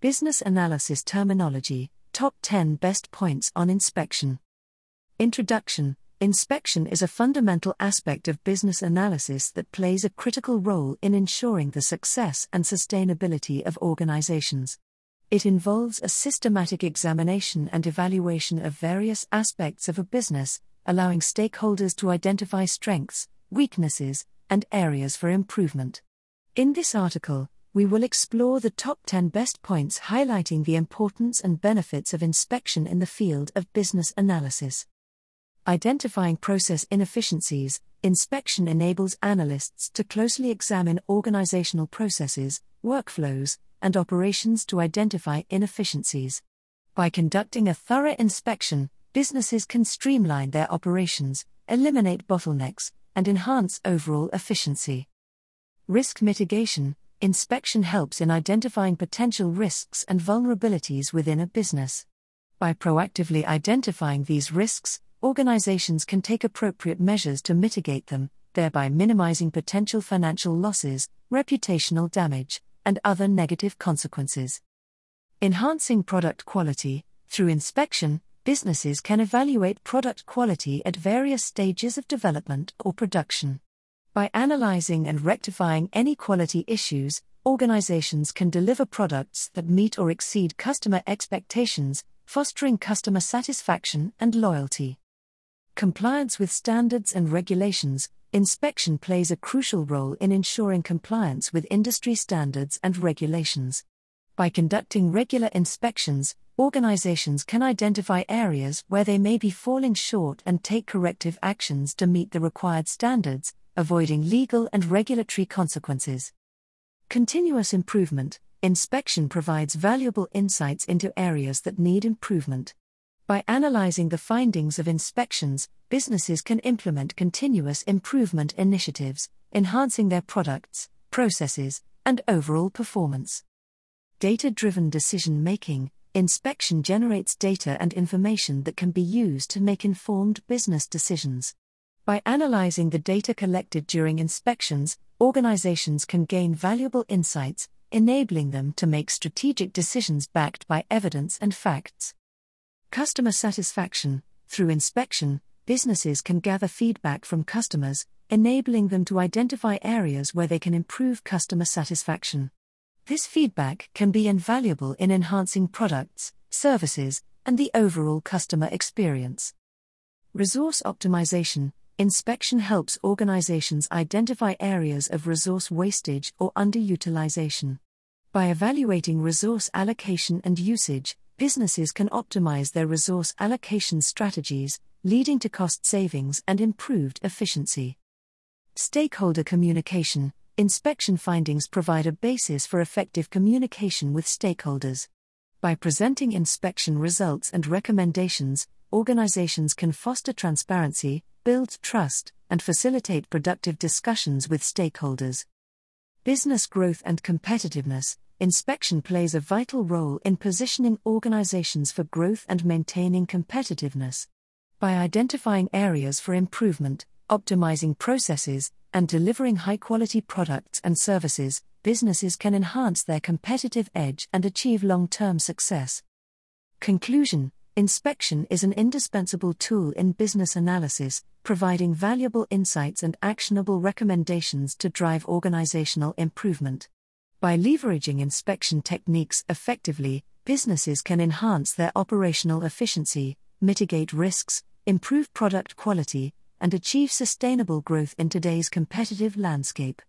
Business Analysis Terminology Top 10 Best Points on Inspection. Introduction Inspection is a fundamental aspect of business analysis that plays a critical role in ensuring the success and sustainability of organizations. It involves a systematic examination and evaluation of various aspects of a business, allowing stakeholders to identify strengths, weaknesses, and areas for improvement. In this article, we will explore the top 10 best points highlighting the importance and benefits of inspection in the field of business analysis. Identifying process inefficiencies, inspection enables analysts to closely examine organizational processes, workflows, and operations to identify inefficiencies. By conducting a thorough inspection, businesses can streamline their operations, eliminate bottlenecks, and enhance overall efficiency. Risk mitigation inspection helps in identifying potential risks and vulnerabilities within a business. By proactively identifying these risks, organizations can take appropriate measures to mitigate them, thereby minimizing potential financial losses, reputational damage, and other negative consequences. Enhancing product quality through inspection, businesses can evaluate product quality at various stages of development or production. By analyzing and rectifying any quality issues, organizations can deliver products that meet or exceed customer expectations, fostering customer satisfaction and loyalty. Compliance with standards and regulations, inspection plays a crucial role in ensuring compliance with industry standards and regulations. By conducting regular inspections, organizations can identify areas where they may be falling short and take corrective actions to meet the required standards, avoiding legal and regulatory consequences. Continuous improvement inspection provides valuable insights into areas that need improvement. By analyzing the findings of inspections, businesses can implement continuous improvement initiatives, enhancing their products, processes, and overall performance. Data driven decision making inspection generates data and information that can be used to make informed business decisions. By analyzing the data collected during inspections, organizations can gain valuable insights, enabling them to make strategic decisions backed by evidence and facts. Customer satisfaction Through inspection, businesses can gather feedback from customers, enabling them to identify areas where they can improve customer satisfaction. This feedback can be invaluable in enhancing products, services, and the overall customer experience. Resource optimization Inspection helps organizations identify areas of resource wastage or underutilization. By evaluating resource allocation and usage, businesses can optimize their resource allocation strategies, leading to cost savings and improved efficiency. Stakeholder communication Inspection findings provide a basis for effective communication with stakeholders. By presenting inspection results and recommendations, organizations can foster transparency, build trust, and facilitate productive discussions with stakeholders. Business growth and competitiveness inspection plays a vital role in positioning organizations for growth and maintaining competitiveness. By identifying areas for improvement, optimizing processes, and delivering high quality products and services, businesses can enhance their competitive edge and achieve long term success. Conclusion Inspection is an indispensable tool in business analysis, providing valuable insights and actionable recommendations to drive organizational improvement. By leveraging inspection techniques effectively, businesses can enhance their operational efficiency, mitigate risks, improve product quality, and achieve sustainable growth in today's competitive landscape.